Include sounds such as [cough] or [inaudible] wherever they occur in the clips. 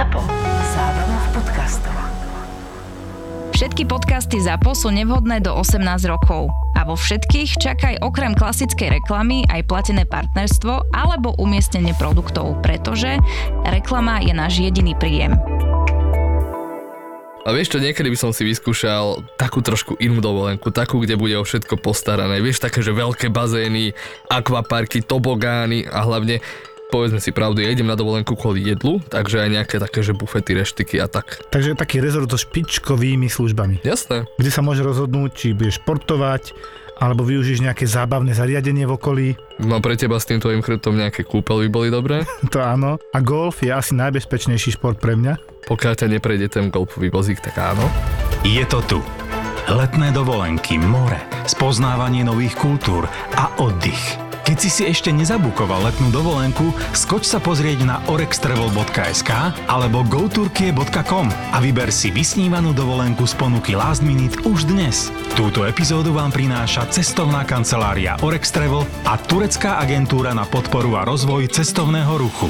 ZAPO. Zábrná v podcastov. Všetky podcasty ZAPO sú nevhodné do 18 rokov. A vo všetkých čakaj okrem klasickej reklamy aj platené partnerstvo alebo umiestnenie produktov, pretože reklama je náš jediný príjem. A vieš čo, niekedy by som si vyskúšal takú trošku inú dovolenku, takú, kde bude o všetko postarané. Vieš, také, že veľké bazény, akvaparky, tobogány a hlavne povedzme si pravdu, ja idem na dovolenku kvôli jedlu, takže aj nejaké také, že bufety, reštiky a tak. Takže taký rezort so špičkovými službami, Jasné. kde sa môže rozhodnúť, či budeš športovať, alebo využiješ nejaké zábavné zariadenie v okolí. No pre teba s tým tvojim chrbtom nejaké kúpel by boli dobré, [laughs] To áno. A golf je asi najbezpečnejší šport pre mňa. pokiaľ ťa neprejde ten golfový vozík, tak áno. Je to tu. Letné dovolenky, more, spoznávanie nových kultúr a oddych. Keď si si ešte nezabukoval letnú dovolenku, skoč sa pozrieť na orextravel.sk alebo goturkie.com a vyber si vysnívanú dovolenku z ponuky Last Minute už dnes. Túto epizódu vám prináša cestovná kancelária Orex Travel a turecká agentúra na podporu a rozvoj cestovného ruchu.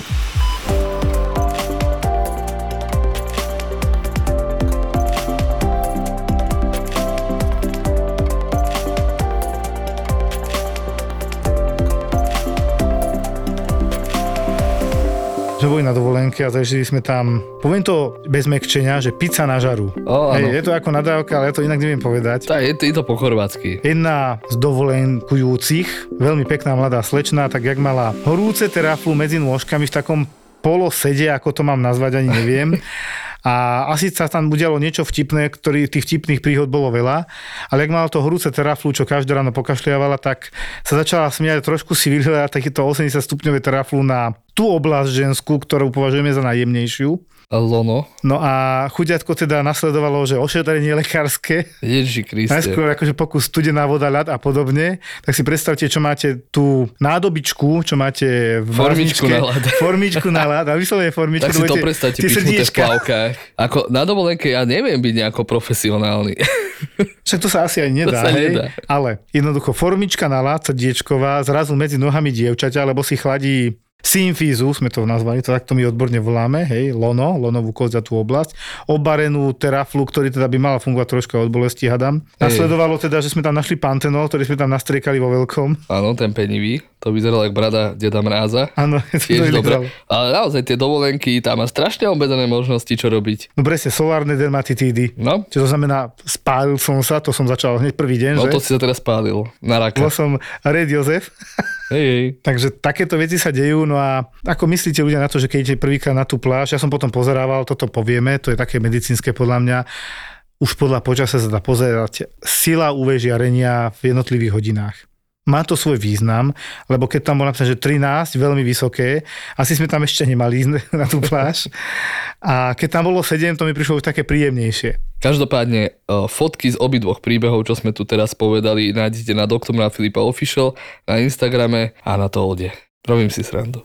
Boli na dovolenke a zažili sme tam, poviem to bez mekčenia, že pizza na žaru. Áno. Hej, je to ako nadávka, ale ja to inak neviem povedať. Tá, je, je to po chorvátsky. Jedna z dovolenkujúcich, veľmi pekná mladá slečna, tak jak mala horúce teraflu medzi nôžkami v takom polosede, ako to mám nazvať, ani neviem. [laughs] A asi sa tam udialo niečo vtipné, ktorý, tých vtipných príhod bolo veľa, ale ak mala to horúce teraflu, čo každé ráno pokašliavala, tak sa začala smiať, trošku si vyhľadať takýto 80 stupňové teraflu na tú oblasť ženskú, ktorú považujeme za najjemnejšiu. Lono. No a chuďatko teda nasledovalo, že ošetrenie lekárske, Ježiši Kriste. Najskôr akože pokus studená voda, ľad a podobne. Tak si predstavte, čo máte tú nádobičku, čo máte v Formičku na ľad. [laughs] Formičku na ľad. A vyslovene formičku. Tak si to predstavte, pichnuté v plavkách. Ako na dovolenke ja neviem byť nejako profesionálny. [laughs] Však to sa asi aj nedá. sa hej? nedá. Ale jednoducho formička na ľad, srdiečková, zrazu medzi nohami dievčaťa, lebo si chladí Symfízu, sme to nazvali, to takto my odborne voláme, hej, lono, lonovú koť za tú oblasť, obarenú teraflu, ktorý teda by mala fungovať troška od bolesti, hadam. Nasledovalo teda, že sme tam našli pantenol, ktorý sme tam nastriekali vo veľkom. Áno, ten penivý. To vyzeralo ako brada deda Mráza. Áno, [laughs] to Tiež dobre. Ale naozaj tie dovolenky, tam má strašne obmedzené možnosti, čo robiť. No presne, solárne dermatitídy. No, Čo to znamená, spálil som sa, to som začal hneď prvý deň, no že? to si sa teraz spálil. Na raka. Bol som Red Jozef. Hej, hej. [laughs] Takže takéto veci sa dejú, no a ako myslíte ľudia na to, že keď idete prvýkrát na tú pláž, ja som potom pozerával, toto povieme, to je také medicínske podľa mňa, už podľa počasia sa dá pozerať sila UV žiarenia v jednotlivých hodinách. Má to svoj význam, lebo keď tam bolo napísané, že 13, veľmi vysoké, asi sme tam ešte nemali ísť [laughs] na tú pláž. A keď tam bolo 7, to mi prišlo už také príjemnejšie. Každopádne e, fotky z obidvoch príbehov, čo sme tu teraz povedali, nájdete na doktora Filipa Official na Instagrame a na to ode. Robím si srandu.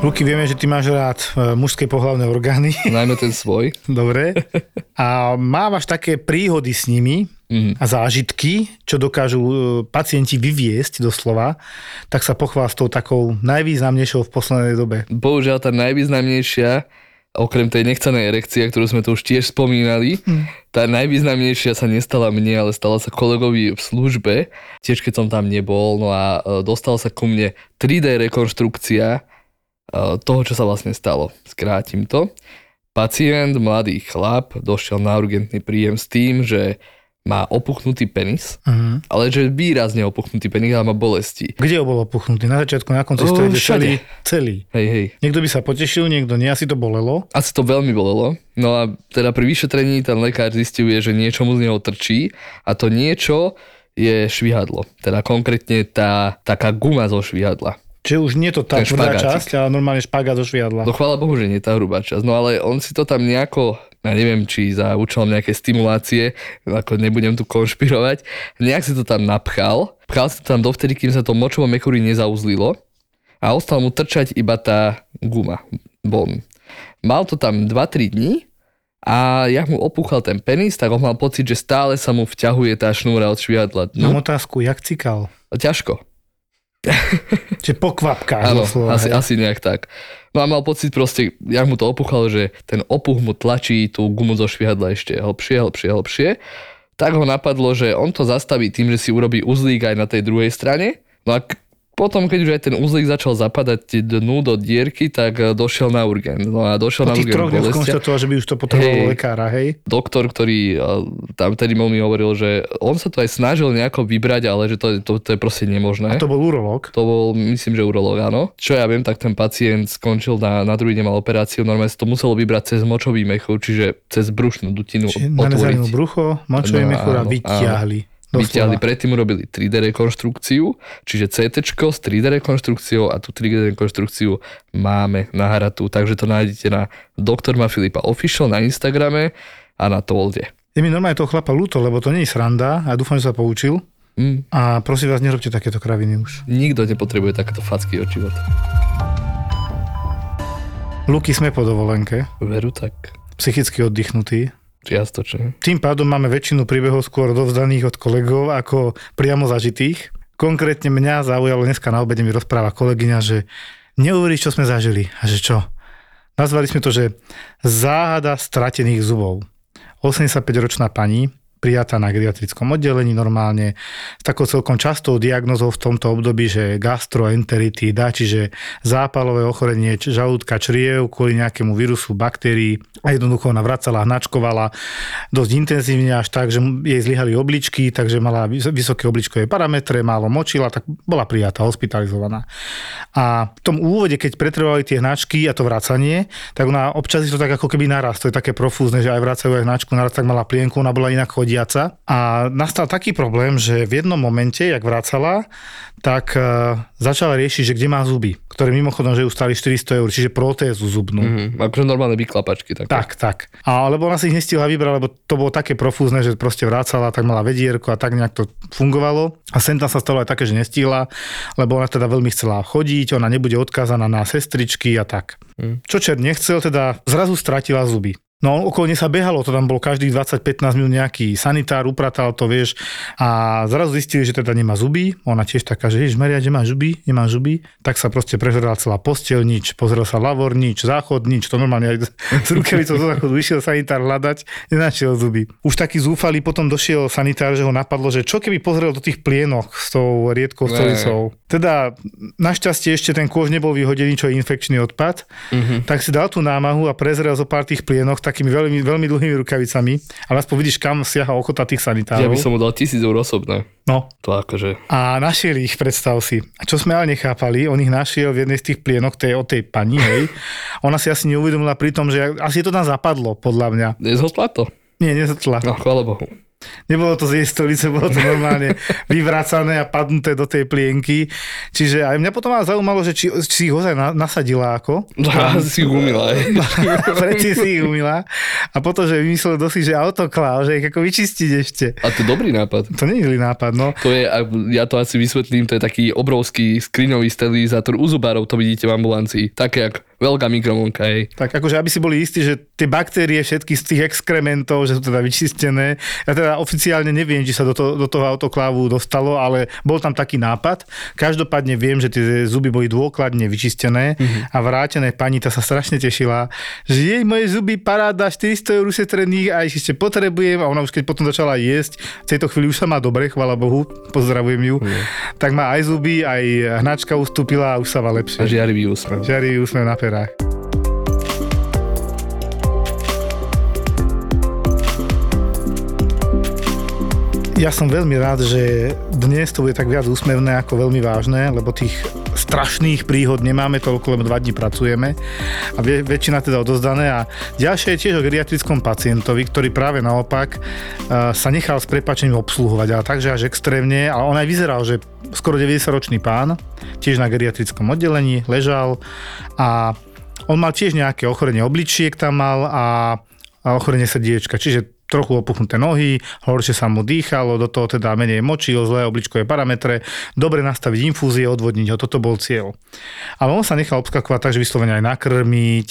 Luky, vieme, že ty máš rád e, mužské pohlavné orgány. [laughs] Najmä ten svoj. Dobre. A mávaš také príhody s nimi Mhm. a zážitky, čo dokážu e, pacienti vyviesť doslova, tak sa pochvál s tou takou najvýznamnejšou v poslednej dobe. Bohužiaľ tá najvýznamnejšia, okrem tej nechcenej erekcie, ktorú sme tu už tiež spomínali, tá najvýznamnejšia sa nestala mne, ale stala sa kolegovi v službe, tiež keď som tam nebol, no a e, dostal sa ku mne 3D rekonštrukcia e, toho, čo sa vlastne stalo. Skrátim to. Pacient, mladý chlap, došiel na urgentný príjem s tým, že má opuchnutý penis, Uh-huh. ale že výrazne opuchnutý penis a má bolesti. Kde bol opuchnutý? Na začiatku, na konci, všade. celý, celý. Hej, hej. Niekto by sa potešil, niekto nie, asi to bolelo. Asi to veľmi bolelo. No a teda pri vyšetrení ten lekár zistuje, že niečo mu z neho trčí a to niečo je švihadlo. Teda konkrétne tá taká guma zo švihadla. Čiže už nie to tá tvrdá časť, ale normálne špagát zo šviadla. No chvála Bohu, že nie tá hrubá časť. No ale on si to tam nejako, ja neviem, či za účelom nejaké stimulácie, ako nebudem tu konšpirovať, nejak si to tam napchal. Pchal si to tam dovtedy, kým sa to močovo mekúri nezauzlilo a ostal mu trčať iba tá guma, bon. Mal to tam 2-3 dní a jak mu opúchal ten penis, tak on mal pocit, že stále sa mu vťahuje tá šnúra od švihadla. Mám No, otázku, jak cikal? ťažko. [laughs] Čiže po kvapkách. Áno, doslova, asi, hej. asi nejak tak. No a mal pocit proste, jak mu to opúchalo, že ten opuch mu tlačí tú gumu zo švihadla ešte hlbšie, hlbšie, hlbšie. Tak ho napadlo, že on to zastaví tým, že si urobí uzlík aj na tej druhej strane. No a potom, keď už aj ten uzlík začal zapadať dnu do dierky, tak e, došiel na urgent. No a došiel Po na urgent troch dňoch skonštatoval, že by už to potrebovalo Hej. lekára, hej? doktor, ktorý uh, tam tedy mi hovoril, že on sa to aj snažil nejako vybrať, ale že to, to, to je proste nemožné. A to bol urológ. To bol, myslím, že urológ, áno. Čo ja viem, tak ten pacient skončil na, na druhý deň mal operáciu, normálne sa to muselo vybrať cez močový mechúr, čiže cez brušnú dutinu Čiže otvoriť. brucho, močový No, mechúr a áno, vyťahli. Vyťahli, Doslova. predtým urobili 3D rekonštrukciu, čiže CT s 3D rekonštrukciou a tú 3D rekonštrukciu máme nahratú, takže to nájdete na Dr. Ma Filipa Official na Instagrame a na Tolde. Je mi normálne toho chlapa ľúto, lebo to nie je sranda a dúfam, že sa poučil. Mm. A prosím vás, nerobte takéto kraviny už. Nikto nepotrebuje takéto facky od života. Luky sme po dovolenke, Veru tak. psychicky oddychnutí. Čiastočne. Tým pádom máme väčšinu príbehov skôr dovzdaných od kolegov ako priamo zažitých. Konkrétne mňa zaujalo dneska na obede mi rozpráva kolegyňa, že neuveríš, čo sme zažili. A že čo? Nazvali sme to, že záhada stratených zubov. 85-ročná pani, prijatá na geriatrickom oddelení normálne, s takou celkom častou diagnozou v tomto období, že gastroenteritída, čiže zápalové ochorenie žalúdka čriev kvôli nejakému vírusu, baktérií a jednoducho ona vracala, hnačkovala dosť intenzívne až tak, že jej zlyhali obličky, takže mala vys- vysoké obličkové parametre, málo močila, tak bola prijatá, hospitalizovaná. A v tom úvode, keď pretrvali tie hnačky a to vracanie, tak ona občas to tak ako keby naraz, to je také profúzne, že aj vracajú aj hnačku, naraz tak mala plienku, ona bola inak chodiaca. A nastal taký problém, že v jednom momente, jak vracala, tak e, začala riešiť, že kde má zuby, ktoré mimochodom, že ju stali 400 eur, čiže protézu zubnú. Mhm. Akože normálne vyklapačky. Také. Tak, tak. A lebo ona si ich nestihla vybrať, lebo to bolo také profúzne, že proste vrácala, tak mala vedierko a tak nejak to fungovalo. A sem tam sa stalo aj také, že nestihla, lebo ona teda veľmi chcela chodiť, ona nebude odkázaná na sestričky a tak. Mm. Čo čert nechcel, teda zrazu stratila zuby. No okolo sa behalo, to tam bol každých 20-15 minút nejaký sanitár, upratal to, vieš. A zrazu zistili, že teda nemá zuby. Ona tiež taká, že ježiš Maria, nemá zuby, nemá zuby. Tak sa proste prehľadala celá posteľ, nič. Pozrel sa lavor, nič. Záchod, nič. To normálne aj z rukavicou zo záchodu išiel sanitár hľadať, nenašiel zuby. Už taký zúfalý potom došiel sanitár, že ho napadlo, že čo keby pozrel do tých plienoch s tou riedkou stolicou. Teda našťastie ešte ten kôž nebol vyhodený, čo je infekčný odpad. Mhm. Tak si dal tú námahu a prezrel zo pár tých plienoch takými veľmi, veľmi dlhými rukavicami. Ale aspoň vidíš, kam siaha ochota tých Ja sanitárov. by som mu dal tisíc eur osobné. No, To akože... a našiel ich, predstav si. A čo sme ale nechápali, on ich našiel v jednej z tých plienok tej, od tej pani, hej. [laughs] Ona si asi neuvedomila pri tom, že asi to tam zapadlo, podľa mňa. Nezhotla to? Nie, nezatla. No, chvála Bohu. Nebolo to z jej stolice, bolo to normálne [laughs] vyvracané a padnuté do tej plienky. Čiže aj mňa potom ale zaujímalo, že či, či si ich ozaj na, nasadila ako. Ja si umila. [laughs] Predtým si ich umila. A potom, že vymyslel dosi, že autoklál, že ich ako vyčistiť ešte. A to je dobrý nápad. To nie je zlý nápad, no. To je, ja to asi vysvetlím, to je taký obrovský skriňový sterilizátor u zubárov, to vidíte v ambulancii. Také jak veľká mikrovlnka, hej. Tak akože, aby si boli istí, že tie baktérie všetky z tých exkrementov, že sú teda vyčistené. Ja teda oficiálne neviem, či sa do, to, do toho autoklávu dostalo, ale bol tam taký nápad. Každopádne viem, že tie zuby boli dôkladne vyčistené mm-hmm. a vrátené pani tá sa strašne tešila, že jej moje zuby paráda, 400 eur ušetrených a ich ešte potrebujem a ona už keď potom začala jesť, v tejto chvíli už sa má dobre, chvala Bohu, pozdravujem ju, mm. tak má aj zuby, aj hnačka ustúpila a už sa má A lepšie. žiarivý úsmev. Žiarivý úsmev na perách. Ja som veľmi rád, že dnes to bude tak viac úsmevné ako veľmi vážne, lebo tých strašných príhod nemáme toľko, lebo dva dní pracujeme a väčšina teda odozdané. A ďalšie je tiež o geriatrickom pacientovi, ktorý práve naopak uh, sa nechal s prepačením obsluhovať, ale takže až extrémne, ale on aj vyzeral, že skoro 90-ročný pán, tiež na geriatrickom oddelení, ležal. A on mal tiež nejaké ochorenie obličiek tam mal a, a ochorenie srdiečka, čiže trochu opuchnuté nohy, horšie sa mu dýchalo, do toho teda menej močil, zlé obličkové parametre, dobre nastaviť infúzie, odvodniť ho, toto bol cieľ. Ale on sa nechal obskakovať tak, že vyslovene aj nakrmiť,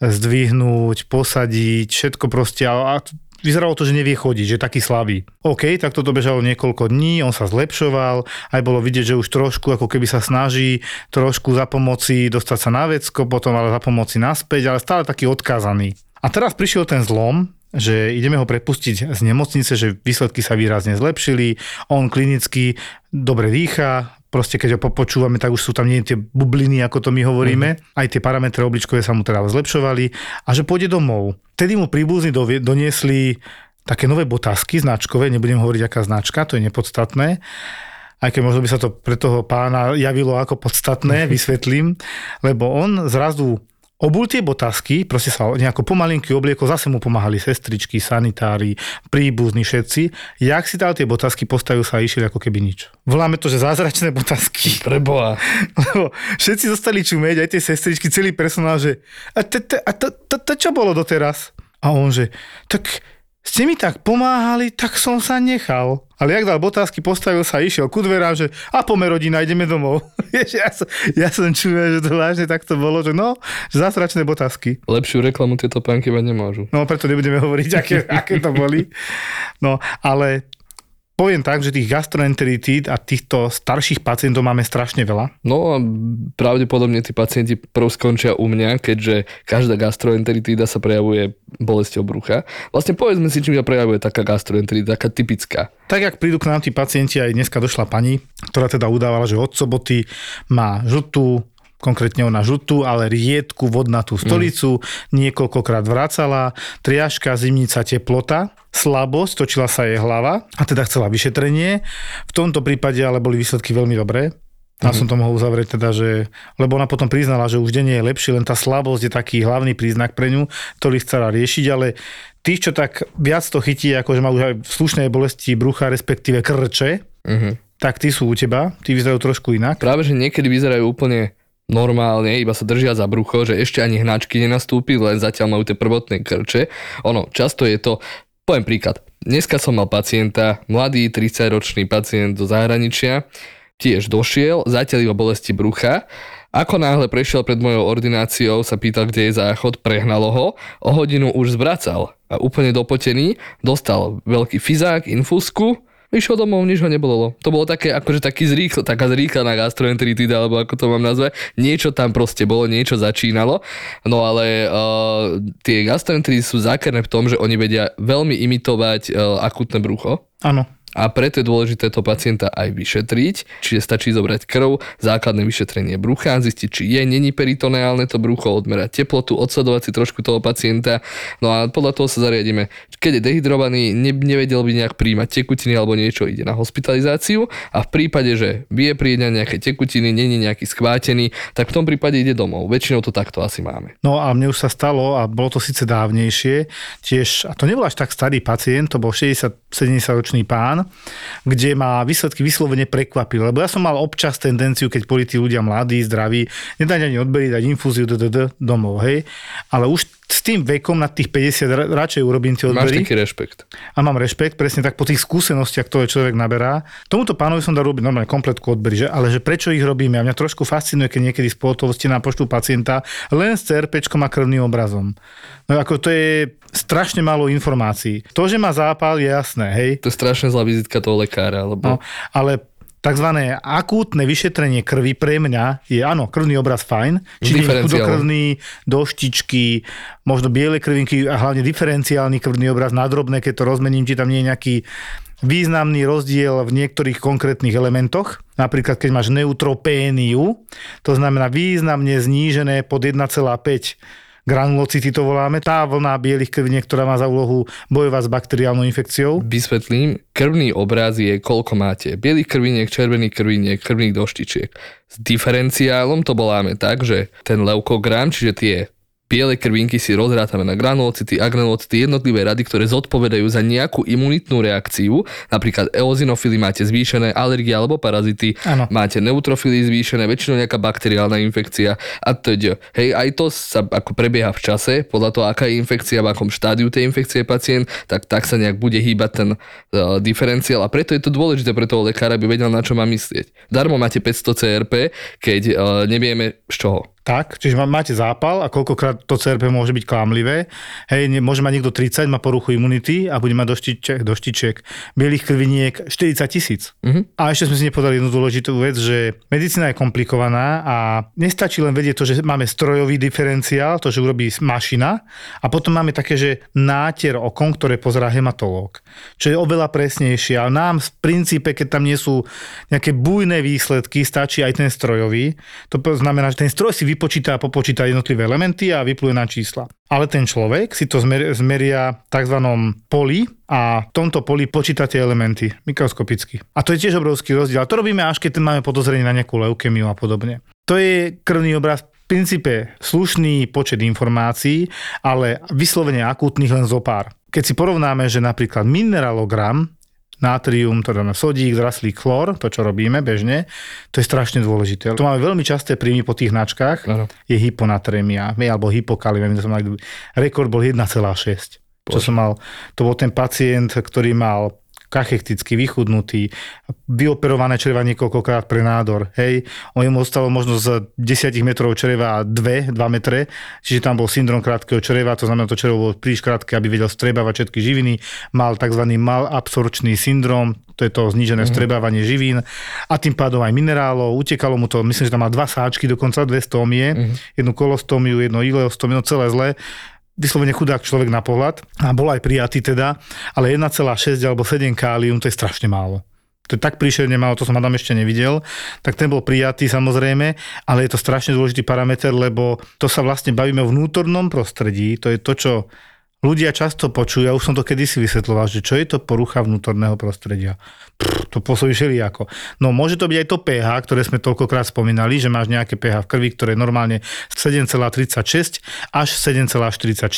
zdvihnúť, posadiť, všetko proste, a vyzeralo to, že nevie chodiť, že taký slabý. OK, tak toto bežalo niekoľko dní, on sa zlepšoval, aj bolo vidieť, že už trošku ako keby sa snaží trošku za pomoci dostať sa na vecko, potom ale za pomoci naspäť, ale stále taký odkázaný. A teraz prišiel ten zlom, že ideme ho prepustiť z nemocnice, že výsledky sa výrazne zlepšili, on klinicky dobre dýcha, proste keď ho popočúvame, tak už sú tam nie tie bubliny, ako to my hovoríme, mm. aj tie parametre obličkové sa mu teda zlepšovali a že pôjde domov. Tedy mu príbuzní doniesli také nové botázky značkové, nebudem hovoriť aká značka, to je nepodstatné, aj keď možno by sa to pre toho pána javilo ako podstatné, [laughs] vysvetlím, lebo on zrazu Obul tie botázky, proste sa nejako pomalinky oblieko, zase mu pomáhali sestričky, sanitári, príbuzní všetci. Jak si dal tie botázky, postavil sa a išiel ako keby nič. Voláme to, že zázračné botázky. [laughs] Preboha. Lebo všetci zostali čumieť, aj tie sestričky, celý personál, že a, to čo bolo doteraz? A on, že tak ste mi tak pomáhali, tak som sa nechal. Ale jak dal botázky, postavil sa, išiel ku dverám, že a pome rodina, ideme domov. [laughs] ja, som, ja som čuvel, že to vážne tak to bolo, že no, že zásračné botázky. Lepšiu reklamu tieto pánky mať nemôžu. No preto nebudeme hovoriť, aké, aké to boli. No, ale poviem tak, že tých gastroenteritíd a týchto starších pacientov máme strašne veľa. No a pravdepodobne tí pacienti prv skončia u mňa, keďže každá gastroenteritída sa prejavuje bolesťou brucha. Vlastne povedzme si, čím sa prejavuje taká gastroenteritída, taká typická. Tak, jak prídu k nám tí pacienti, aj dneska došla pani, ktorá teda udávala, že od soboty má žltú konkrétne ona žltú, ale riedku vodnatú stolicu, mm. niekoľkokrát vracala, triažka, zimnica, teplota, slabosť, točila sa jej hlava a teda chcela vyšetrenie. V tomto prípade ale boli výsledky veľmi dobré. A mm som to mohol uzavrieť teda, že, lebo ona potom priznala, že už denne je lepšie, len tá slabosť je taký hlavný príznak pre ňu, ktorý chcela riešiť, ale tých, čo tak viac to chytí, ako že má už aj slušné bolesti brucha, respektíve krče, mm tak tí sú u teba, tí vyzerajú trošku inak. Práve, že niekedy vyzerajú úplne normálne, iba sa držia za brucho, že ešte ani hnačky nenastúpi, len zatiaľ majú tie prvotné krče. Ono, často je to, poviem príklad, dneska som mal pacienta, mladý 30-ročný pacient do zahraničia, tiež došiel, zatiaľ iba bolesti brucha, ako náhle prešiel pred mojou ordináciou, sa pýtal, kde je záchod, prehnalo ho, o hodinu už zvracal a úplne dopotený, dostal veľký fizák, infúzku, Išiel domov, nič ho nebolo. To bolo také, akože taký zrýchlo, taká zrýchlená gastroenteritida, alebo ako to mám nazvať. Niečo tam proste bolo, niečo začínalo. No ale uh, tie gastroenteritidy sú zákerné v tom, že oni vedia veľmi imitovať uh, akutné brucho. Áno a preto je dôležité to pacienta aj vyšetriť, čiže stačí zobrať krv, základné vyšetrenie brucha, zistiť, či je, není peritoneálne to brucho, odmerať teplotu, odsledovať si trošku toho pacienta, no a podľa toho sa zariadíme. Keď je dehydrovaný, ne, nevedel by nejak príjmať tekutiny alebo niečo, ide na hospitalizáciu a v prípade, že vie príjmať nejaké tekutiny, není nejaký schvátený, tak v tom prípade ide domov. Väčšinou to takto asi máme. No a mne už sa stalo, a bolo to síce dávnejšie, tiež, a to nebol až tak starý pacient, to bol 60-70 ročný pán, kde ma výsledky vyslovene prekvapili. Lebo ja som mal občas tendenciu, keď boli tí ľudia mladí, zdraví, nedať ani odberiť, dať infúziu d, d, domov, hej. Ale už s tým vekom na tých 50 radšej urobím tie odbery. Máš taký rešpekt. A mám rešpekt, presne tak po tých skúsenostiach, ktoré človek naberá. Tomuto pánovi som dal robiť normálne kompletku odbery, že? ale že prečo ich robíme? A mňa trošku fascinuje, keď niekedy z pohotovosti na poštu pacienta len s CRP a krvným obrazom. No ako to je strašne málo informácií. To, že má zápal, je jasné, hej. To je strašne zlá vizitka toho lekára. Lebo... No, ale tzv. akútne vyšetrenie krvi pre mňa je, áno, krvný obraz fajn, čiže chudokrvný, doštičky, možno biele krvinky a hlavne diferenciálny krvný obraz, nadrobné, keď to rozmením, či tam nie je nejaký významný rozdiel v niektorých konkrétnych elementoch. Napríklad, keď máš neutropéniu, to znamená významne znížené pod 1,5 granulocity to voláme, tá vlna bielých krviniek, ktorá má za úlohu bojovať s bakteriálnou infekciou. Vysvetlím, krvný obraz je koľko máte. Bielých krviniek, červených krviniek, krvných doštičiek. S diferenciálom to voláme tak, že ten leukogram, čiže tie biele krvinky si rozrátame na granulocity, agranulocity, jednotlivé rady, ktoré zodpovedajú za nejakú imunitnú reakciu, napríklad eozinofily máte zvýšené, alergie alebo parazity, Áno. máte neutrofily zvýšené, väčšinou nejaká bakteriálna infekcia a teda. Hej, aj to sa ako prebieha v čase, podľa toho, aká je infekcia, v akom štádiu tej infekcie je pacient, tak, tak sa nejak bude hýbať ten uh, diferenciál a preto je to dôležité pre toho lekára, aby vedel, na čo má myslieť. Darmo máte 500 CRP, keď uh, nevieme z čoho. Tak, čiže má- máte zápal a koľkokrát to CRP môže byť klamlivé. Hej, ne- môže mať niekto 30, má poruchu imunity a bude mať doštiček, doštičiek bielých krviniek 40 tisíc. Mhm. A ešte sme si nepovedali jednu dôležitú vec, že medicína je komplikovaná a nestačí len vedieť to, že máme strojový diferenciál, to, že urobí mašina a potom máme také, že nátier okom, ktoré pozerá hematológ, čo je oveľa presnejšie. A nám v princípe, keď tam nie sú nejaké bujné výsledky, stačí aj ten strojový. To znamená, že ten stroj si vypočíta a popočíta jednotlivé elementy a vypluje na čísla. Ale ten človek si to zmer, zmeria v tzv. poli a v tomto poli počíta tie elementy mikroskopicky. A to je tiež obrovský rozdiel. A to robíme až keď máme podozrenie na nejakú leukemiu a podobne. To je krvný obraz v princípe slušný počet informácií, ale vyslovene akútnych len zo pár. Keď si porovnáme, že napríklad mineralogram nátrium, to dáme sodík, zraslík, chlor, to čo robíme bežne, to je strašne dôležité. To máme veľmi časté príjmy po tých hnačkách, Áno. je hyponatrémia, alebo mal, rekord bol 1,6. Čo som mal, to bol ten pacient, ktorý mal kachekticky vychudnutý, vyoperované čreva niekoľkokrát pre nádor, hej. On mu ostalo možno z 10 metrov čreva 2, 2 metre, čiže tam bol syndrom krátkeho čreva, to znamená, to črevo bolo príliš krátke, aby vedel strebávať všetky živiny, mal tzv. malabsorčný syndrom, to je to znížené mm-hmm. strebávanie živín a tým pádom aj minerálov, utekalo mu to, myslím, že tam mal dva sáčky, dokonca dve stómie, mm-hmm. jednu kolostómiu, jednu ileostómiu, no celé zle vyslovene chudák človek na pohľad. A bol aj prijatý teda, ale 1,6 alebo 7 kálium to je strašne málo. To je tak príšerne málo, to som Adam ešte nevidel, tak ten bol prijatý samozrejme, ale je to strašne dôležitý parameter, lebo to sa vlastne bavíme o vnútornom prostredí, to je to, čo ľudia často počujú, ja už som to kedysi vysvetloval, že čo je to porucha vnútorného prostredia. Pff, to pôsobí ako. No môže to byť aj to pH, ktoré sme toľkokrát spomínali, že máš nejaké pH v krvi, ktoré je normálne 7,36 až 7,44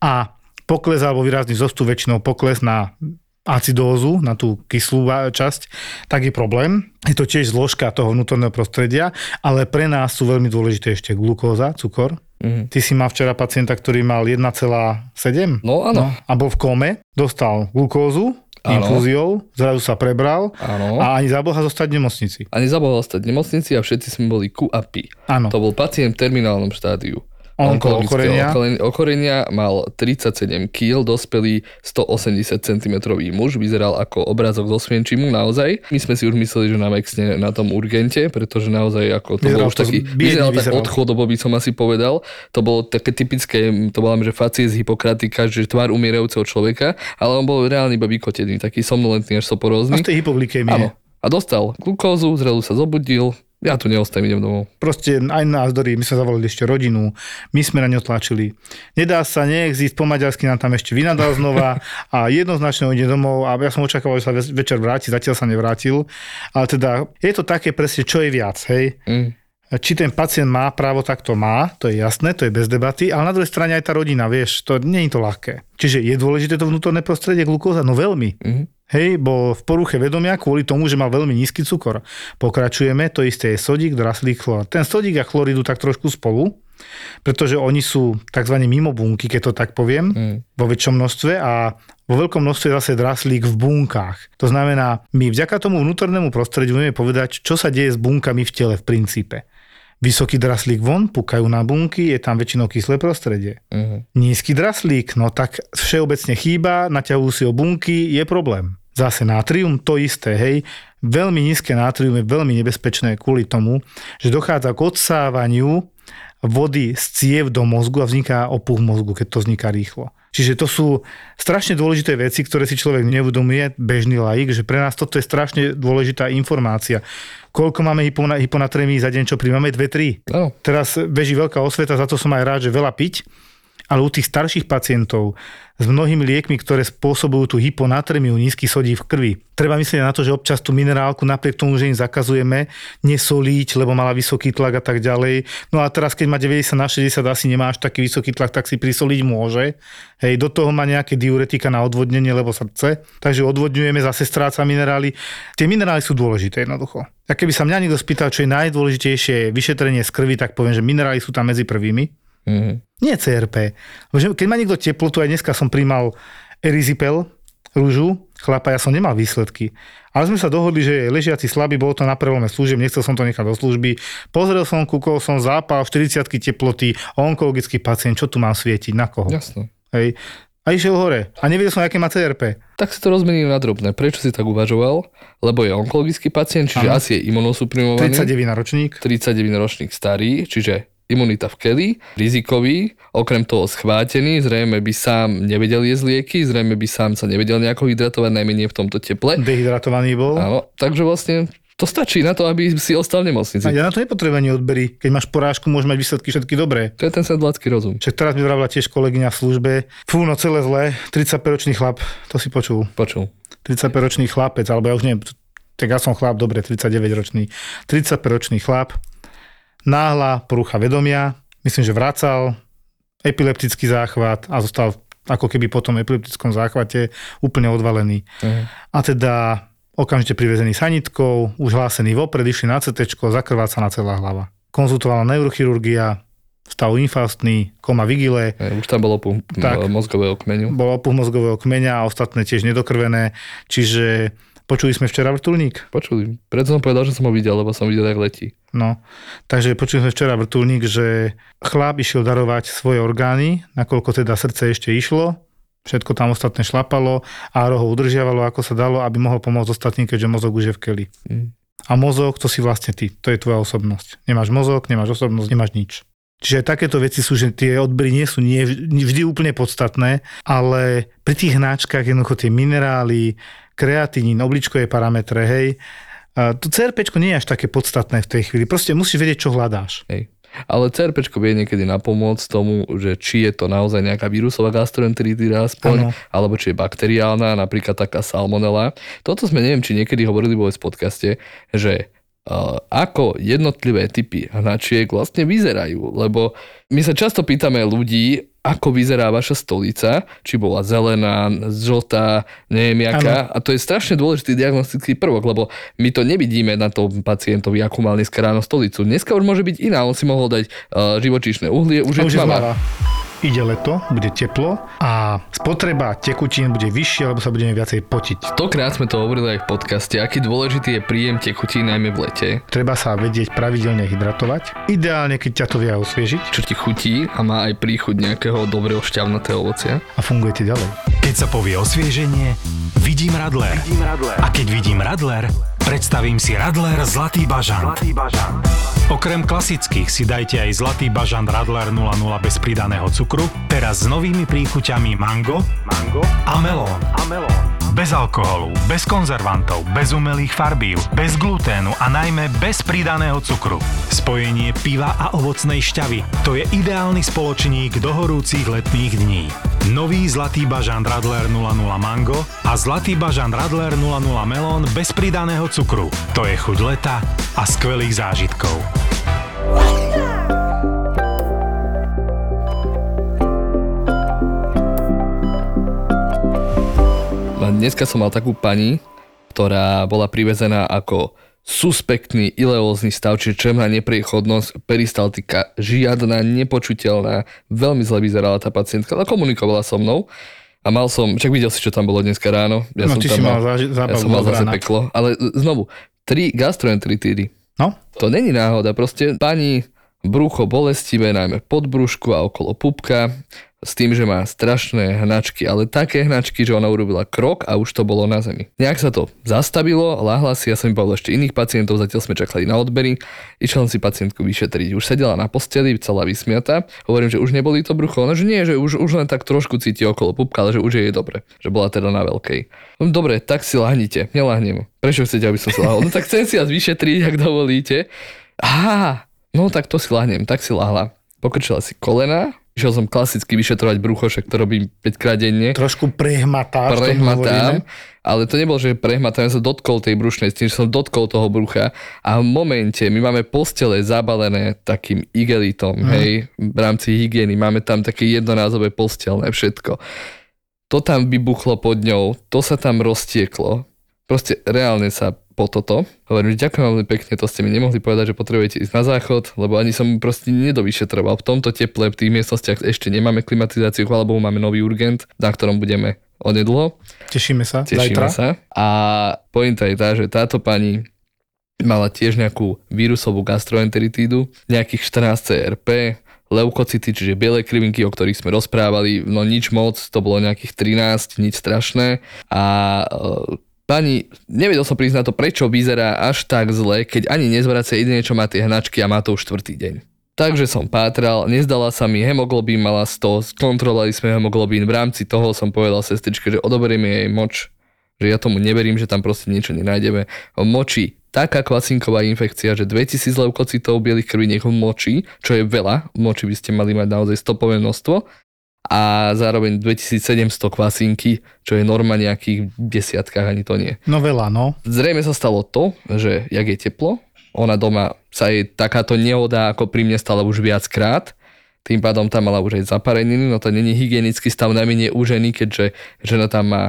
a pokles alebo výrazný zostup väčšinou pokles na acidózu, na tú kyslú časť, tak je problém. Je to tiež zložka toho vnútorného prostredia, ale pre nás sú veľmi dôležité ešte glukóza, cukor. Mm-hmm. Ty si mal včera pacienta, ktorý mal 1,7 No áno. a bol v kome, dostal glukózu, Áno. infúziou, zrazu sa prebral Áno. a ani za Boha zostať v nemocnici. A nezabudol stať v nemocnici a všetci sme boli Q a P. Áno. To bol pacient v terminálnom štádiu. Onko- okolen- ochorenia mal 37 kg, dospelý 180 cm muž, vyzeral ako obrázok zo Svienčimu, naozaj. My sme si už mysleli, že nám exne na tom urgente, pretože naozaj ako to Vyzeral bol už to taký, biedne vyzeral tak vyzeral. odchodovo, by som asi povedal. To bolo také typické, to voláme, že facie z Hippokratika, že tvár umierajúceho človeka, ale on bol reálne iba vykotený, taký somnolentný až A soporózny. z tej hypoglykémie. Áno. A dostal glukózu, zrazu sa zobudil, ja tu neostajem, idem domov. Proste aj nás dorí, my sme zavolali ešte rodinu, my sme na ňo tlačili. Nedá sa, neexist, po maďarsky nám tam ešte vynadal znova a jednoznačne ide domov a ja som očakával, že sa ve- večer vráti, zatiaľ sa nevrátil. Ale teda je to také presne, čo je viac, hej. Mm. Či ten pacient má právo, tak to má, to je jasné, to je bez debaty, ale na druhej strane aj tá rodina, vieš, to nie je to ľahké. Čiže je dôležité to vnútorné prostredie glukóza? No veľmi. Mhm. Hej, bol v poruche vedomia kvôli tomu, že mal veľmi nízky cukor. Pokračujeme, to isté je sodík, draslík, chlor. Ten sodík a chlor idú tak trošku spolu, pretože oni sú tzv. mimo bunky, keď to tak poviem, Mm. vo väčšom množstve a vo veľkom množstve zase draslík v bunkách. To znamená, my vďaka tomu vnútornému prostrediu vieme povedať, čo sa deje s bunkami v tele v princípe. Vysoký draslík von, pukajú na bunky, je tam väčšinou kyslé prostredie. Mhm. Nízky draslík, no tak všeobecne chýba, naťahujú si o bunky, je problém. Zase nátrium, to isté, hej. Veľmi nízke nátrium je veľmi nebezpečné kvôli tomu, že dochádza k odsávaniu vody z ciev do mozgu a vzniká opuch mozgu, keď to vzniká rýchlo. Čiže to sú strašne dôležité veci, ktoré si človek neuvedomuje, bežný laik, že pre nás toto je strašne dôležitá informácia. Koľko máme hypona- hyponatrémií za deň, čo príjmame? 2-3. Áno. Teraz beží veľká osveta, za to som aj rád, že veľa piť. Ale u tých starších pacientov s mnohými liekmi, ktoré spôsobujú tú hyponatremiu, nízky sodí v krvi, treba myslieť na to, že občas tú minerálku napriek tomu, že im zakazujeme nesoliť, lebo mala vysoký tlak a tak ďalej. No a teraz, keď má 90 na 60, asi nemá až taký vysoký tlak, tak si prisoliť môže. Hej, do toho má nejaké diuretika na odvodnenie, lebo srdce. Takže odvodňujeme, zase stráca minerály. Tie minerály sú dôležité jednoducho. A keby sa mňa niekto spýtal, čo je najdôležitejšie vyšetrenie z krvi, tak poviem, že minerály sú tam medzi prvými. Mhm. Nie CRP. Keď má niekto teplotu, aj dneska som príjmal erizipel, rúžu, chlapa, ja som nemal výsledky. Ale sme sa dohodli, že je ležiaci slabý, bolo to na prelome služieb, nechcel som to nechať do služby. Pozrel som, kúkol som zápal, 40 teploty, onkologický pacient, čo tu mám svietiť, na koho? Jasné. Hej. A išiel hore. A nevedel som, aké má CRP. Tak si to rozmenili na drobné. Prečo si tak uvažoval? Lebo je onkologický pacient, čiže Áno. asi je imunosuprimovaný. 39 ročník. 39 ročník starý, čiže imunita v keli, rizikový, okrem toho schvátený, zrejme by sám nevedel jesť lieky, zrejme by sám sa nevedel nejako hydratovať, najmenej v tomto teple. Dehydratovaný bol. Áno, takže vlastne to stačí na to, aby si ostal v nemocnici. A ja na to nepotrebujem ani odbery. Keď máš porážku, môžeš mať výsledky všetky dobré. To je ten sedlácky rozum. Však teraz mi vravila tiež kolegyňa v službe. Fú, no celé zle. 35-ročný chlap, to si počul. Počul. 35-ročný chlapec, alebo ja už neviem, tak ja som chlap, dobre, 39-ročný. 35-ročný chlap, náhla porucha vedomia, myslím, že vracal, epileptický záchvat a zostal ako keby po tom epileptickom záchvate úplne odvalený. Mhm. A teda okamžite privezený sanitkou, už hlásený vopred, išli na CT, zakrvácaná celá hlava. Konzultovala neurochirurgia, stav infarktný, koma vigile, E, Už tam bolo opuch Tak. mozgového kmeňu. bol opuch mozgového kmeňa a ostatné tiež nedokrvené, čiže počuli sme včera vrtulník. Počuli. Preto som povedal, že som ho videl, lebo som videl, jak letí. No, takže počuli sme včera vrtulník, že chlap išiel darovať svoje orgány, nakoľko teda srdce ešte išlo, všetko tam ostatné šlapalo a ho udržiavalo, ako sa dalo, aby mohol pomôcť ostatným, keďže mozog už je v keli. Mm. A mozog, to si vlastne ty, to je tvoja osobnosť. Nemáš mozog, nemáš osobnosť, nemáš nič. Čiže takéto veci sú, že tie odbery nie sú nie, vždy úplne podstatné, ale pri tých hnáčkach jednoducho tie minerály, kreatinín, obličkové parametre, hej, a to CRP nie je až také podstatné v tej chvíli. Proste musíš vedieť, čo hľadáš. Hej. Ale CRP vie niekedy napomôcť tomu, že či je to naozaj nejaká vírusová gastroenteritida aspoň, Áno. alebo či je bakteriálna, napríklad taká salmonela. Toto sme neviem, či niekedy hovorili vo v podcaste, že ako jednotlivé typy hnačiek vlastne vyzerajú, lebo my sa často pýtame ľudí, ako vyzerá vaša stolica, či bola zelená, žltá, neviem jaká. A to je strašne dôležitý diagnostický prvok, lebo my to nevidíme na tom pacientovi, akú mal dneska ráno stolicu. Dneska už môže byť iná, on si mohol dať uh, živočíšne uhlie, už A je už je tmavá. Ide leto, bude teplo a spotreba tekutín bude vyššia, lebo sa budeme viacej potiť. Stokrát sme to hovorili aj v podcaste, aký dôležitý je príjem tekutín najmä v lete. Treba sa vedieť pravidelne hydratovať. Ideálne, keď ťa to vie osviežiť Čo ti chutí a má aj príchuť nejakého dobrého šťavnatého ovocia. a fungujete ďalej. Keď sa povie osvieženie, vidím Radler. Vidím Radler. A keď vidím Radler, predstavím si Radler Zlatý bažant. Zlatý bažant. Okrem klasických si dajte aj Zlatý bažant Radler 00 bez pridaného cukru, teraz s novými príchuťami mango, mango a melón. A melón. Bez alkoholu, bez konzervantov, bez umelých farbív, bez gluténu a najmä bez pridaného cukru. Spojenie piva a ovocnej šťavy. To je ideálny spoločník do horúcich letných dní. Nový Zlatý bažant Radler 00 Mango a Zlatý bažant Radler 00 Melón bez pridaného cukru. To je chuť leta a skvelých zážitkov. Dneska som mal takú pani, ktorá bola privezená ako suspektný ileózny stav, čiže črevná nepriechodnosť, peristaltika žiadna, nepočuteľná, veľmi zle vyzerala tá pacientka, ale komunikovala so mnou a mal som, čak videl si, čo tam bolo dneska ráno. Ja No, som ty tam si mal ja zábavu som mal zase rána. peklo, ale znovu, tri gastroenteritídy. No, To není náhoda, proste pani brucho bolestivé, najmä pod brúšku a okolo pupka, s tým, že má strašné hnačky, ale také hnačky, že ona urobila krok a už to bolo na zemi. Nejak sa to zastavilo, láhla si, ja som iba ešte iných pacientov, zatiaľ sme čakali na odbery, išiel si pacientku vyšetriť. Už sedela na posteli, celá vysmiata, hovorím, že už neboli to brucho, ona, že nie, že už, už len tak trošku cíti okolo pupka, ale že už je dobre, že bola teda na veľkej. No, Dobre, tak si lahnite, nelahnem. Prečo chcete, aby som si lahol? No tak chcem si vás vyšetriť, ak dovolíte. Á, no tak to si lahnem, tak si lahla. Pokrčila si kolena, Išiel som klasicky vyšetrovať brucho, však to robím 5 krát denne. Trošku prehmatáš, tomu Prehmatám, ale to nebolo, že prehmatám, ja som dotkol tej brušnej steny, že som dotkol toho brucha a v momente my máme postele zabalené takým igelitom, mm. hej, v rámci hygieny, máme tam také jednorázové postelné všetko. To tam vybuchlo pod ňou, to sa tam roztieklo, proste reálne sa po toto. Hovorím, ďakujem veľmi pekne, to ste mi nemohli povedať, že potrebujete ísť na záchod, lebo ani som proste nedovyšetroval. V tomto teple, v tých miestnostiach ešte nemáme klimatizáciu, chvála Bohu, máme nový urgent, na ktorom budeme onedlho. Tešíme sa. Tešíme Zajtra. sa. A pointa je tá, že táto pani mala tiež nejakú vírusovú gastroenteritídu, nejakých 14 CRP, leukocity, čiže biele krivinky, o ktorých sme rozprávali, no nič moc, to bolo nejakých 13, nič strašné. A e, pani, nevedel som na to, prečo vyzerá až tak zle, keď ani nezvracia jedine, čo má tie hnačky a má to už štvrtý deň. Takže som pátral, nezdala sa mi hemoglobín, mala 100, skontrolovali sme hemoglobín, v rámci toho som povedal sestričke, že odoberieme jej moč, že ja tomu neverím, že tam proste niečo nenájdeme. V moči taká kvasinková infekcia, že 2000 leukocitov bielých krviniek v moči, čo je veľa, v moči by ste mali mať naozaj stopové množstvo, a zároveň 2700 kvasinky, čo je norma nejakých desiatkách, ani to nie. No veľa, no. Zrejme sa stalo to, že jak je teplo, ona doma sa jej takáto nehoda ako pri mne stala už viackrát, tým pádom tam mala už aj zapareniny, no to není hygienický stav najmenej u ženy, keďže žena tam má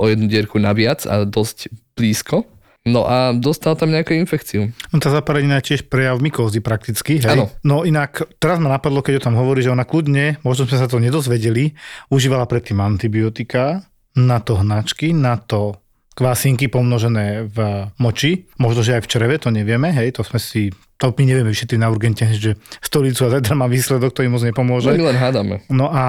o jednu dierku naviac a dosť blízko. No a dostal tam nejakú infekciu. No tá zaparenina je tiež prejav mykózy prakticky, hej? Áno. No inak, teraz ma napadlo, keď o tom hovorí, že ona kľudne, možno sme sa to nedozvedeli, užívala predtým antibiotika, na to hnačky, na to kvásinky pomnožené v moči, možno, že aj v čreve, to nevieme, hej, to sme si, to my nevieme vyšetriť na urgente, že stolicu a zajtra má výsledok, to im moc Že nepomôže. my len hádame. No a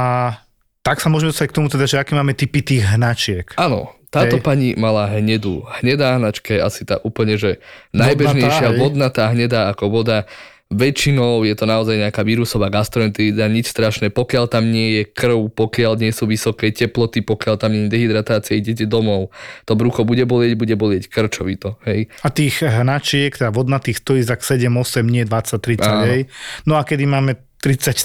tak sa môžeme dostať k tomu teda, že aké máme typy tých hnačiek. Áno, táto Hej. pani mala hnedú. Hnedá hnačka je asi tá úplne, že najbežnejšia hej. vodnatá hnedá ako voda. Väčšinou je to naozaj nejaká vírusová gastroenterita, nič strašné. Pokiaľ tam nie je krv, pokiaľ nie sú vysoké teploty, pokiaľ tam nie je dehydratácia, idete domov. To brucho bude bolieť, bude bolieť krčovito. Hej. A tých hnačiek, teda vodnatých stojí za 7, 8, nie 20, 30, Áno. hej. No a kedy máme 30,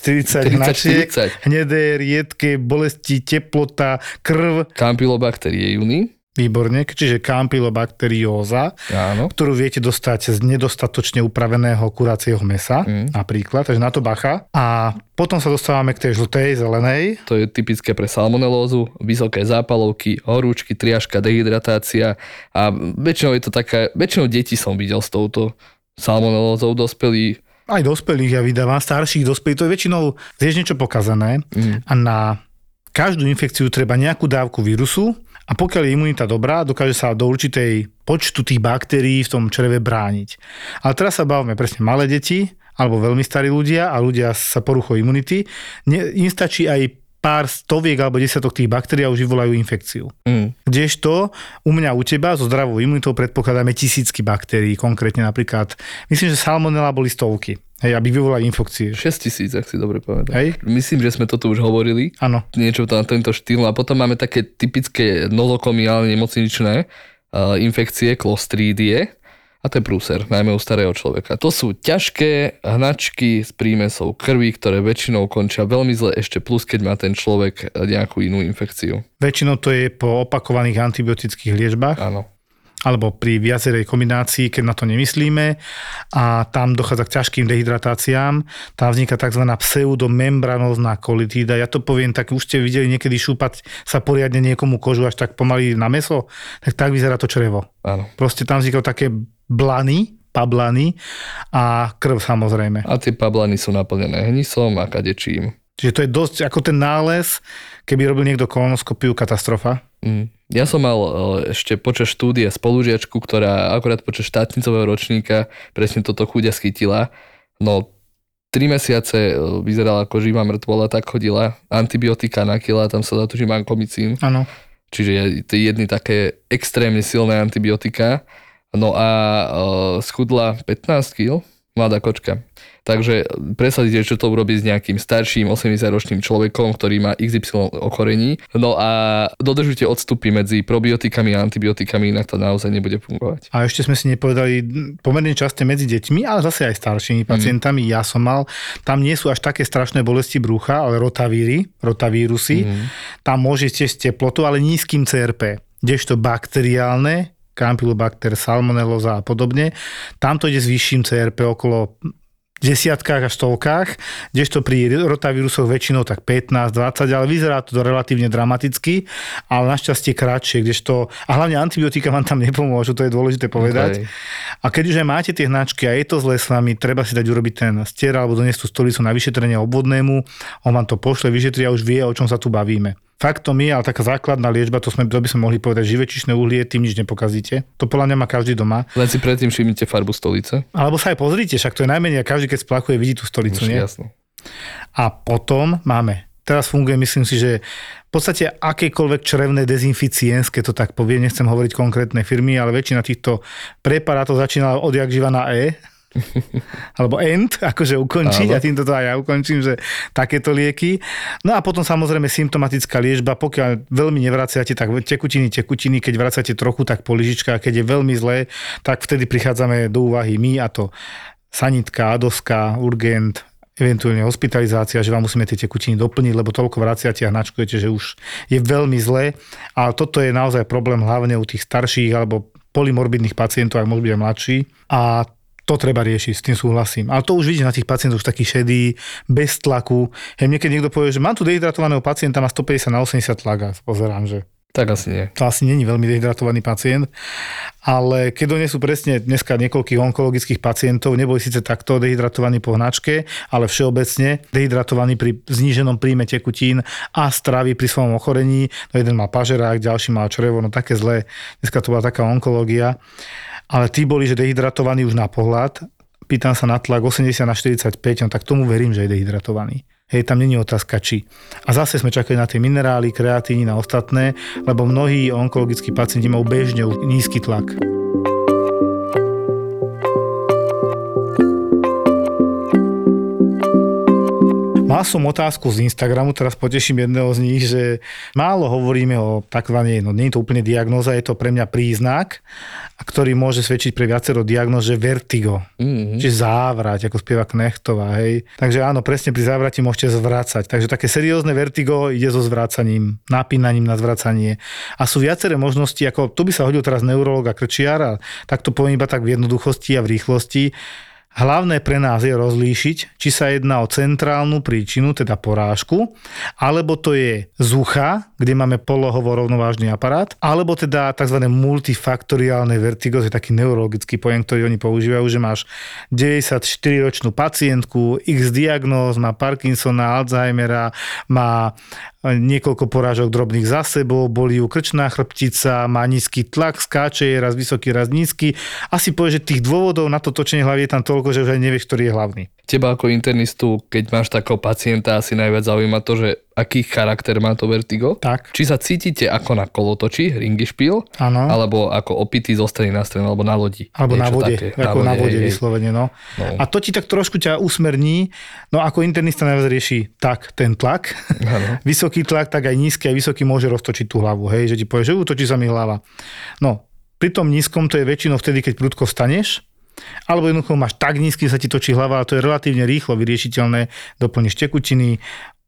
40 hnačiek, 30. hnedé, riedke, bolesti, teplota, krv, Campylobacteriejiny. výborne, čiže kampylobakterióza, Áno. ktorú viete dostať z nedostatočne upraveného kuracieho mesa, Mm. napríklad, takže na to bacha. A potom sa dostávame k tej žltej, zelenej, To je typické pre salmonelózu, vysoké zápalovky, horúčky, triažka, dehydratácia a väčšinou je to taká, väčšinou detí som videl s touto salmonelózou, dospelí aj dospelých ja vydávam, starších dospelých, to je väčšinou zješ niečo pokazané Mm. a na každú infekciu treba nejakú dávku vírusu a pokiaľ je imunita dobrá, dokáže sa do určitej počtu tých baktérií v tom čreve brániť. Ale teraz sa bavíme presne malé deti, alebo veľmi starí ľudia a ľudia sa poruchou imunity. Ne, im stačí aj pár stoviek alebo desiatok tých baktérií a už vyvolajú infekciu. Mm. Kdežto u mňa, u teba, so zdravou imunitou predpokladáme tisícky baktérií, konkrétne napríklad, myslím, že salmonella boli stovky, hej, aby vyvolali infekcie. 6 tisíc, ak si dobre povedal. Hej. Myslím, že sme to tu už hovorili, Áno. niečo na tento štýl. A potom máme také typické nozokomiálne nemocničné uh, infekcie, klostrídie. A to je prúser, najmä u starého človeka. To sú ťažké hnačky s prímesou krvi, ktoré väčšinou končia veľmi zle, ešte plus, keď má ten človek nejakú inú infekciu. Väčšinou to je po opakovaných antibiotických liečbách Áno. alebo pri viacerej kombinácii, keď na to nemyslíme a tam dochádza k ťažkým dehydratáciám. Tam vzniká tzv. pseudomembranózna kolitída. Ja to poviem tak, už ste videli niekedy šúpať sa poriadne niekomu kožu až tak pomaly na meso, tak tak vyzerá to črevo. Áno. Proste tam vznikajú také blany, pablany a krv samozrejme. A tie pablany sú naplnené hnisom a kadečím. Čiže to je dosť ako ten nález, keby robil niekto kolonoskopiu, katastrofa. Mm. Ja som mal e, ešte počas štúdie spolužiačku, ktorá akorát počas štátnicového ročníka presne toto chudia schytila. No, tri mesiace e, vyzerala ako živá mŕtvola, tak chodila. Antibiotika na kila, tam sa dá tužím ankomicín. Áno. Čiže jedny také extrémne silné antibiotika. No a uh, schudla 15 kg, Mladá kočka. Takže presadíte, čo to urobí s nejakým starším 80-ročným človekom, ktorý má XY ochorení. No a dodržujte odstupy medzi probiotikami a antibiotikami, inak to naozaj nebude fungovať. A ešte sme si nepovedali pomerne časte medzi deťmi, ale zase aj staršími pacientami. Mm. Ja som mal, tam nie sú až také strašné bolesti brucha, ale rotavíry, rotavírusy. Mm. Tam môžete s teplotou, ale nízkym CRP. Kdežto bakteriálne, Campylobacter, Salmonelloza a podobne, tam to ide s vyšším CRP okolo desiatkách a stovkách, kdežto pri rotavírusoch väčšinou tak 15, 20, ale vyzerá to relatívne dramaticky, ale našťastie kratšie, kdežto, a hlavne antibiotika vám tam nepomôžu, to je dôležité povedať. Okay. A keď už aj máte tie hnačky a je to zle s vami, treba si dať urobiť ten stier alebo doniesť tú stolicu na vyšetrenie obvodnému, on vám to pošle, vyšetri a už vie, o čom sa tu bavíme. Faktom je, ale taká základná liečba, to, sme, to by sme mohli povedať, živočišné uhlie, tým nič nepokazíte. To podľa mňa má každý doma. Len si predtým všimnite farbu stolice. Alebo sa aj pozrite, však to je najmenej, každý keď splachuje, vidí tú stolicu, Už nie? Jasno. A potom máme teraz funguje, myslím si, že v podstate akékoľvek črevné dezinficienské, to tak povie, nechcem hovoriť konkrétne firmy, ale väčšina týchto preparátov začínala odjak živa na E, [laughs] alebo end, akože ukončiť Áno. a týmto to aj ja ukončím, že takéto lieky. No a potom samozrejme symptomatická liečba, pokiaľ veľmi nevraciate, tak tekutiny, tekutiny, keď vracate trochu, tak poližička, keď je veľmi zlé, tak vtedy prichádzame do úvahy my a to sanitka, adoska, urgent, eventuálne hospitalizácia, že vám musíme tie tekutiny doplniť, lebo toľko vraciate a hnačkujete, že už je veľmi zlé. Ale toto je naozaj problém hlavne u tých starších alebo polymorbidných pacientov, ak môžu byť aj mladší. A to treba riešiť, s tým súhlasím. Ale to už vidíš na tých pacientoch taký šedý, bez tlaku. Hej, niekedy niekto povie, že mám tu dehydratovaného pacienta, má 150 na 80 tlak a pozerám, že tak asi nie. To asi není veľmi dehydratovaný pacient, ale keď donesú presne dneska niekoľkých onkologických pacientov, neboli síce takto dehydratovaní po hnačke, ale všeobecne dehydratovaní pri zníženom príjme tekutín a stravy pri svojom ochorení. No jeden má pažerák, ďalší má črevo, no také zlé. Dneska to bola taká onkológia ale tí boli, že dehydratovaní už na pohľad, pýtam sa na tlak 80 na 45, no tak tomu verím, že je dehydratovaný. Hej, tam není otázka či. A zase sme čakali na tie minerály, kreatíny, na ostatné, lebo mnohí onkologickí pacienti majú bežne nízky tlak. Mal som otázku z Instagramu, teraz poteším jedného z nich, že málo hovoríme o takzvanej, no nie je to úplne diagnoza, je to pre mňa príznak, ktorý môže svedčiť pre viacero diagnóz, že vertigo, mm-hmm. čiže závrať, ako spieva Knechtová, hej. Takže áno, presne pri závrati môžete zvracať. Takže také seriózne vertigo ide so zvracaním, napínaním na zvracanie. A sú viaceré možnosti, ako tu by sa hodil teraz neurolog a krčiar, a tak to poviem iba tak v jednoduchosti a v rýchlosti Hlavné pre nás je rozlíšiť, či sa jedná o centrálnu príčinu, teda porážku, alebo to je zucha, kde máme polohovo rovnovážny aparát, alebo teda tzv. multifaktoriálne vertigo, je taký neurologický pojem, ktorý oni používajú, že máš 94-ročnú pacientku, x diagnóz, má Parkinsona, Alzheimera, má niekoľko porážok drobných za sebou, boli ju krčná chrbtica, má nízky tlak, skáče, je raz vysoký, raz nízky. Asi povie, že tých dôvodov na to točenie hlavy je tam toľko, že už aj nevieš, ktorý je hlavný. Teba ako internistu, keď máš takého pacienta, asi najviac zaujíma to, že aký charakter má to vertigo. Tak. Či sa cítite ako na kolotoči, ringišpil, ano. alebo ako opitý zo strany na stranu, alebo na lodi. Alebo na vode, také. ako na vode, na vode vyslovene. No. no. A to ti tak trošku ťa usmerní, no ako internista najviac rieši tak ten tlak, ano. [laughs] vysoký tlak, tak aj nízky, aj vysoký môže roztočiť tú hlavu, hej, že ti povie, že utočí sa mi hlava. No, pri tom nízkom to je väčšinou vtedy, keď prudko vstaneš, alebo jednoducho máš tak nízky, sa ti točí hlava, a to je relatívne rýchlo vyriešiteľné, doplníš tekutiny,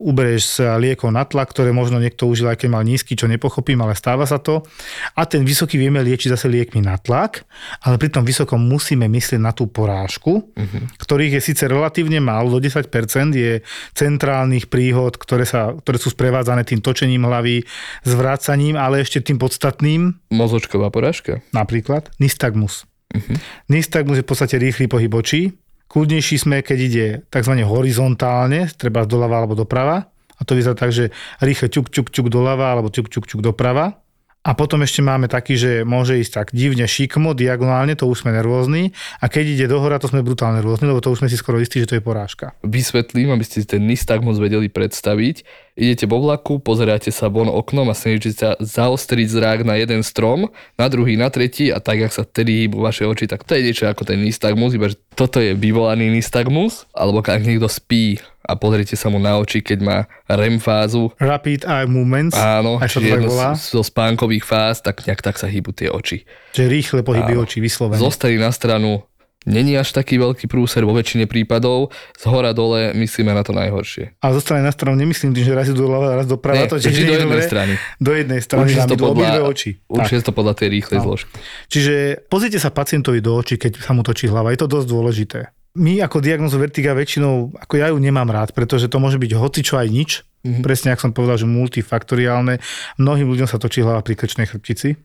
ubereš sa liekov na tlak, ktoré možno niekto užil, aj keď mal nízky, čo nepochopím, ale stáva sa to. A ten vysoký vieme liečiť zase liekmi na tlak, ale pri tom vysokom musíme myslieť na tú porážku, uh-huh. ktorých je síce relatívne málo, do 10% je centrálnych príhod, ktoré, sa, ktoré sú sprevádzané tým točením hlavy, zvrácaním, ale ešte tým podstatným. Mozočková porážka. Napríklad nystagmus. Uh-huh. Nystagmus je v podstate rýchly pohyb očí. Kľudnejší sme, keď ide tzv. horizontálne, treba doľava alebo doprava. A to vyzerá tak, že rýchle ťuk, ťuk, ťuk doľava alebo ťuk, ťuk, ťuk doprava. A potom ešte máme taký, že môže ísť tak divne šikmo, diagonálne, to už sme nervózni. A keď ide do hora, to sme brutálne nervózni, lebo to už sme si skoro istí, že to je porážka. Vysvetlím, aby ste si ten nystagmus vedeli predstaviť. Idete vo vlaku, pozeráte sa von oknom a snažíte sa zaostriť zrák na jeden strom, na druhý, na tretí a tak, ak sa tedy hýbu vaše oči, tak to je niečo ako ten nystagmus, iba že toto je vyvolaný nystagmus, alebo ak niekto spí a pozrite sa mu na oči, keď má REM fázu, Rapid Eye Movements, Áno, aj čiže jedno volá, zo spánkových fáz, tak nejak tak sa hýbu tie oči. že rýchle pohyby Áno. očí vyslovene. Zostali na stranu, není až taký veľký prúser vo väčšine prípadov, z hora dole myslíme na to najhoršie. A zostane na stranu nemyslím tým, že raz idú doľava, raz doprava, Nie, to tiež do je jednej strany. Do jednej strany Určite to podľa, oči. Určite to podľa tej rýchlej No. zložky. Čiže pozrite sa pacientovi do očí, keď sa mu točí hlava. Je to dosť dôležité. My ako diagnozu vertiga väčšinou, ako ja ju nemám rád, pretože to môže byť hocičo aj nič. Mm-hmm. Presne ako som povedal, že multifaktoriálne. Mnohým ľuďom sa točí hlava pri krčnej chrbtici.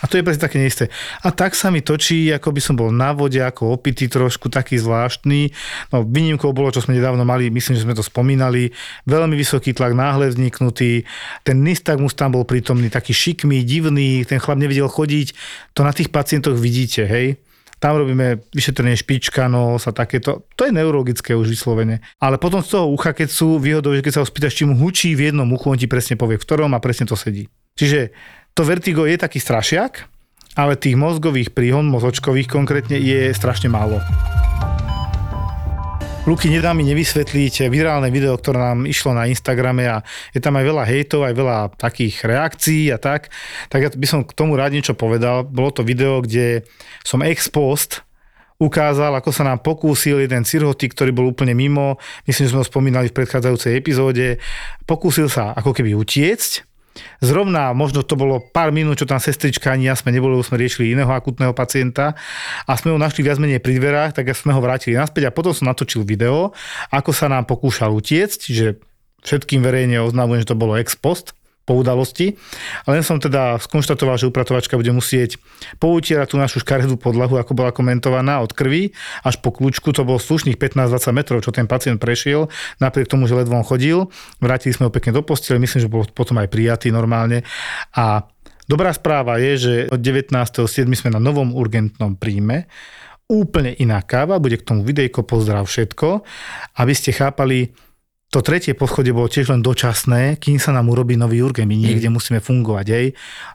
A to je presne také neisté. A tak sa mi točí, ako by som bol na vode, ako opitý trošku, taký zvláštny. No výnimkou bolo, čo sme nedávno mali, myslím, že sme to spomínali, veľmi vysoký tlak náhle vzniknutý, ten nystagmus tam bol prítomný, taký šikmý, divný, ten chlap nevedel chodiť. To na tých pacientoch vidíte, hej. Tam robíme vyšetrenie špička, nos a takéto. To je neurologické už vyslovene. Ale potom z toho ucha, keď sú výhodou, že keď sa ho spýtaš, či mu hučí v jednom uchu, on ti presne povie, v ktorom a presne to sedí. Čiže to vertigo je taký strašiak, ale tých mozgových príhon, mozočkových konkrétne, je strašne málo. Luky, nedá mi nevysvetliť virálne video, ktoré nám išlo na Instagrame a je tam aj veľa hejtov, aj veľa takých reakcií a tak. Tak ja by som k tomu rád niečo povedal. Bolo to video, kde som ex post ukázal, ako sa nám pokúsil jeden cirhotik, ktorý bol úplne mimo, myslím, že sme ho spomínali v predchádzajúcej epizóde, pokúsil sa ako keby utiecť, Zrovna možno to bolo pár minút, čo tam sestrička ani ja sme neboli, sme riešili iného akutného pacienta a sme ho našli viac menej pri dverách, tak sme ho vrátili naspäť a potom som natočil video, ako sa nám pokúšal utiecť, že všetkým verejne oznamujem, že to bolo ex post po udalosti. Len som teda skonštatoval, že upratovačka bude musieť poutierať tú našu škaredú podlahu, ako bola komentovaná od krvi až po kľúčku. To bolo slušných 15-20 metrov, čo ten pacient prešiel, napriek tomu, že ledvo on chodil. Vrátili sme ho pekne do postele, myslím, že bol potom aj prijatý normálne. A dobrá správa je, že od 19.7. sme na novom urgentnom príjme. Úplne iná káva, bude k tomu videjko, pozdrav všetko, aby ste chápali, to tretie poschodie bolo tiež len dočasné, kým sa nám urobí nový urgen. My niekde mm. musíme fungovať, hej?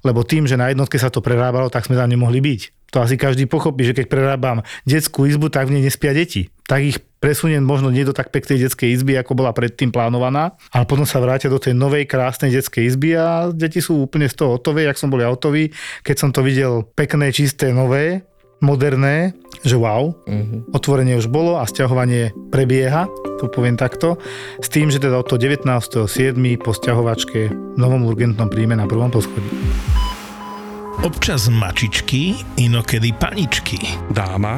Lebo tým, že na jednotke sa to prerábalo, tak sme tam nemohli byť. To asi každý pochopí, že keď prerábam detskú izbu, tak v nej nespia deti. Tak ich presuniem možno nie do tak peknej detskej izby, ako bola predtým plánovaná, ale potom sa vrátia do tej novej krásnej detskej izby a deti sú úplne z toho hotové, jak som bol ja hotový, keď som to videl pekné, čisté, nové, moderné, že wow, uh-huh. otvorenie už bolo a stiahovanie prebieha, to poviem takto, s tým, že teda od toho 19.7. po stiahovačke v novom urgentnom príjme na prvom poschodí. Občas mačičky, inokedy paničky. dáma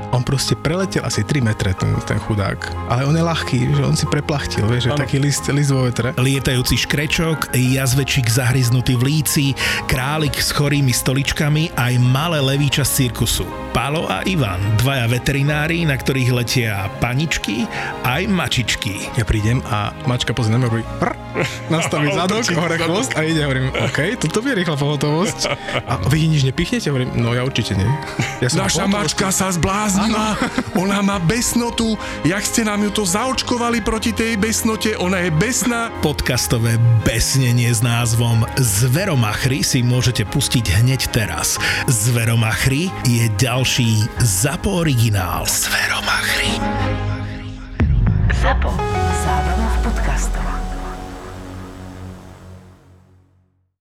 On proste preletel asi 3 metre, ten, ten chudák. Ale on je ľahký, že on si preplachtil, vieš, že taký list, list vo vetre. Lietajúci škrečok, jazvečík zahryznutý v líci, králik s chorými stoličkami aj malé levíča z cirkusu. Palo a Ivan, dvaja veterinári, na ktorých letia paničky aj mačičky. Ja prídem a mačka pozrie na mňa hovorí prr, nastaví [laughs] zadok, hore chvost a ide, hovorím, OK, toto je rýchla pohotovosť. A vy nič nepichnete? Hovorím, no ja určite nie. Ja som Naša mačka sa zbláznila, ona má besnotu, jak ste nám ju to zaočkovali proti tej besnote, ona je besná. Podcastové besnenie s názvom Zveromachry si môžete pustiť hneď teraz. Zveromachry je ďalší ZAPO originál. Zveromachry. ZAPO. Zábrná v podcastov.